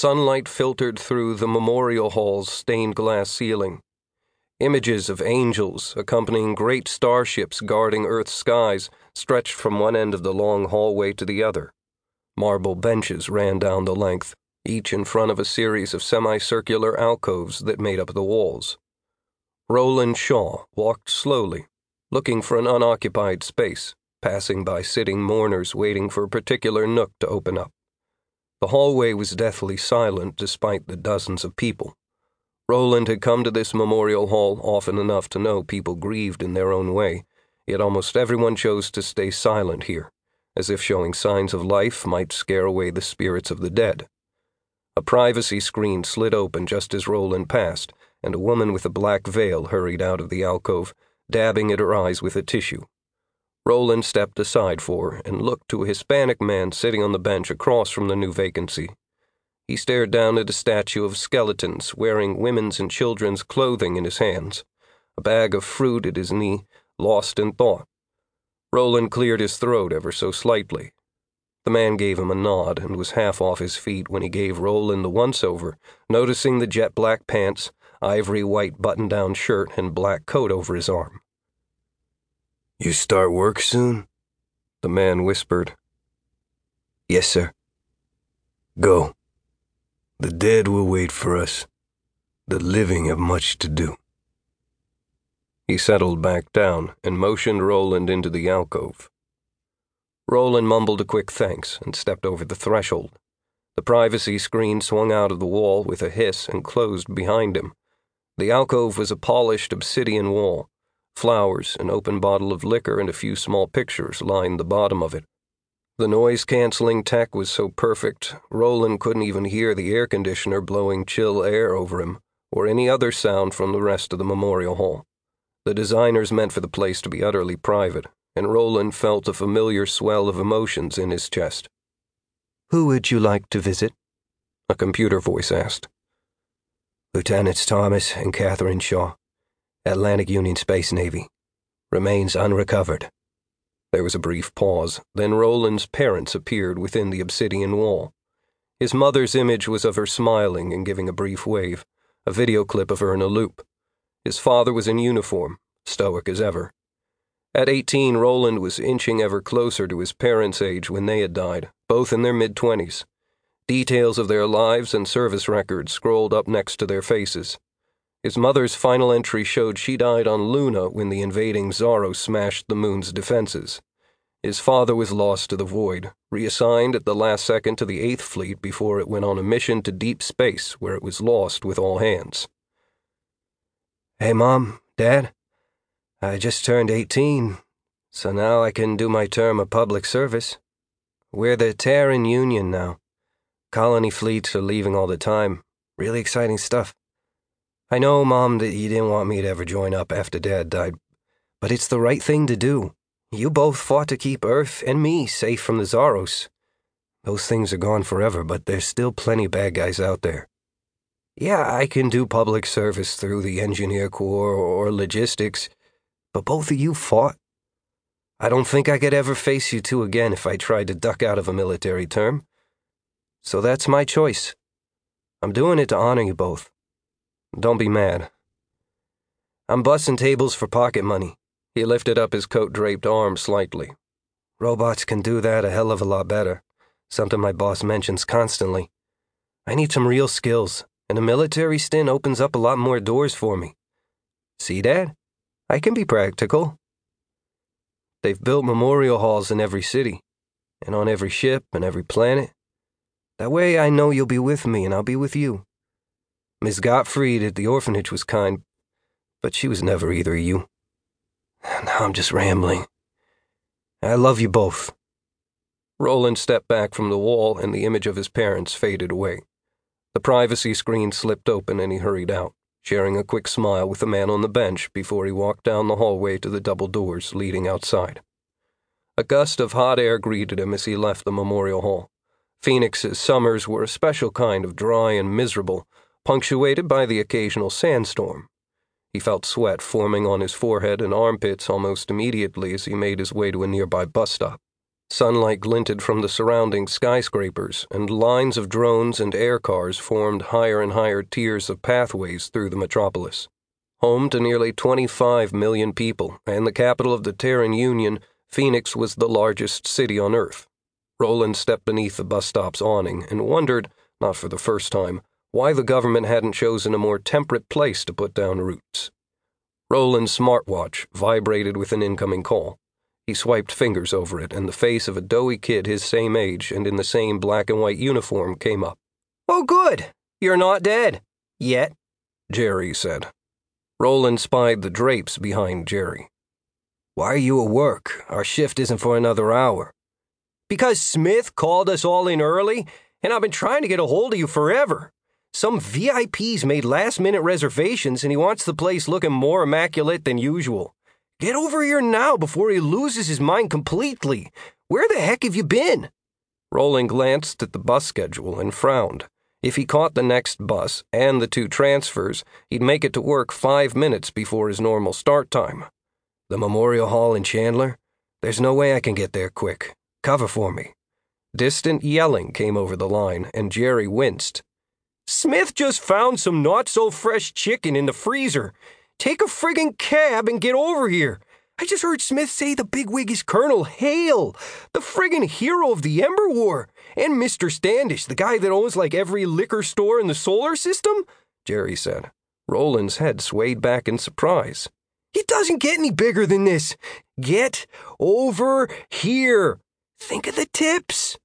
Sunlight filtered through the memorial hall's stained glass ceiling. Images of angels accompanying great starships guarding Earth's skies stretched from one end of the long hallway to the other. Marble benches ran down the length, each in front of a series of semicircular alcoves that made up the walls. Roland Shaw walked slowly, looking for an unoccupied space, passing by sitting mourners waiting for a particular nook to open up. The hallway was deathly silent despite the dozens of people. Roland had come to this memorial hall often enough to know people grieved in their own way, yet almost everyone chose to stay silent here, as if showing signs of life might scare away the spirits of the dead. A privacy screen slid open just as Roland passed, and a woman with a black veil hurried out of the alcove, dabbing at her eyes with a tissue. Roland stepped aside for and looked to a Hispanic man sitting on the bench across from the new vacancy. He stared down at a statue of skeletons wearing women's and children's clothing in his hands, a bag of fruit at his knee, lost in thought. Roland cleared his throat ever so slightly. The man gave him a nod and was half off his feet when he gave Roland the once over, noticing the jet black pants, ivory white button down shirt, and black coat over his arm. You start work soon? The man whispered. Yes, sir. Go. The dead will wait for us. The living have much to do. He settled back down and motioned Roland into the alcove. Roland mumbled a quick thanks and stepped over the threshold. The privacy screen swung out of the wall with a hiss and closed behind him. The alcove was a polished obsidian wall. Flowers, an open bottle of liquor, and a few small pictures lined the bottom of it. The noise canceling tech was so perfect, Roland couldn't even hear the air conditioner blowing chill air over him, or any other sound from the rest of the memorial hall. The designers meant for the place to be utterly private, and Roland felt a familiar swell of emotions in his chest. Who would you like to visit? A computer voice asked. Lieutenants Thomas and Catherine Shaw, Atlantic Union Space Navy. Remains unrecovered. There was a brief pause, then Roland's parents appeared within the obsidian wall. His mother's image was of her smiling and giving a brief wave, a video clip of her in a loop. His father was in uniform, stoic as ever. At 18, Roland was inching ever closer to his parents' age when they had died, both in their mid 20s. Details of their lives and service records scrolled up next to their faces. His mother's final entry showed she died on Luna when the invading Xaros smashed the moon's defenses. His father was lost to the void, reassigned at the last second to the Eighth Fleet before it went on a mission to deep space where it was lost with all hands. Hey, Mom, Dad. I just turned 18, so now I can do my term of public service. We're the Terran Union now. Colony fleets are leaving all the time. Really exciting stuff. I know, Mom, that you didn't want me to ever join up after Dad died, but it's the right thing to do. You both fought to keep Earth and me safe from the Xaros. Those things are gone forever, but there's still plenty bad guys out there. Yeah, I can do public service through the Engineer Corps or logistics, but both of you fought. I don't think I could ever face you two again if I tried to duck out of a military term. So that's my choice. I'm doing it to honor you both. Don't be mad. I'm busting tables for pocket money. He lifted up his coat draped arm slightly. Robots can do that a hell of a lot better, something my boss mentions constantly. I need some real skills, and a military stint opens up a lot more doors for me. See, Dad? I can be practical. They've built memorial halls in every city, and on every ship and every planet. That way I know you'll be with me and I'll be with you. Miss Gottfried at the orphanage was kind, but she was never either of you. Now I'm just rambling. I love you both. Roland stepped back from the wall and the image of his parents faded away. The privacy screen slipped open and he hurried out, sharing a quick smile with the man on the bench before he walked down the hallway to the double doors leading outside. A gust of hot air greeted him as he left the memorial hall. Phoenix's summers were a special kind of dry and miserable, punctuated by the occasional sandstorm. He felt sweat forming on his forehead and armpits almost immediately as he made his way to a nearby bus stop. Sunlight glinted from the surrounding skyscrapers, and lines of drones and air cars formed higher and higher tiers of pathways through the metropolis. Home to nearly 25 million people and the capital of the Terran Union, Phoenix was the largest city on Earth. Roland stepped beneath the bus stop's awning and wondered, not for the first time, why the government hadn't chosen a more temperate place to put down roots. Roland's smartwatch vibrated with an incoming call. He swiped fingers over it, and the face of a doughy kid his same age and in the same black and white uniform came up. Oh, good. You're not dead. Yet, Jerry said. Roland spied the drapes behind Jerry. Why are you at work? Our shift isn't for another hour. Because Smith called us all in early, and I've been trying to get a hold of you forever. Some VIPs made last minute reservations, and he wants the place looking more immaculate than usual. Get over here now before he loses his mind completely. Where the heck have you been? Roland glanced at the bus schedule and frowned. If he caught the next bus and the two transfers, he'd make it to work five minutes before his normal start time. The Memorial Hall in Chandler? There's no way I can get there quick. Cover for me. Distant yelling came over the line, and Jerry winced. Smith just found some not so fresh chicken in the freezer. Take a friggin' cab and get over here. I just heard Smith say the bigwig is Colonel Hale, the friggin' hero of the Ember War, and Mr. Standish, the guy that owns like every liquor store in the solar system, Jerry said. Roland's head swayed back in surprise. It doesn't get any bigger than this. Get over here. Think of the tips.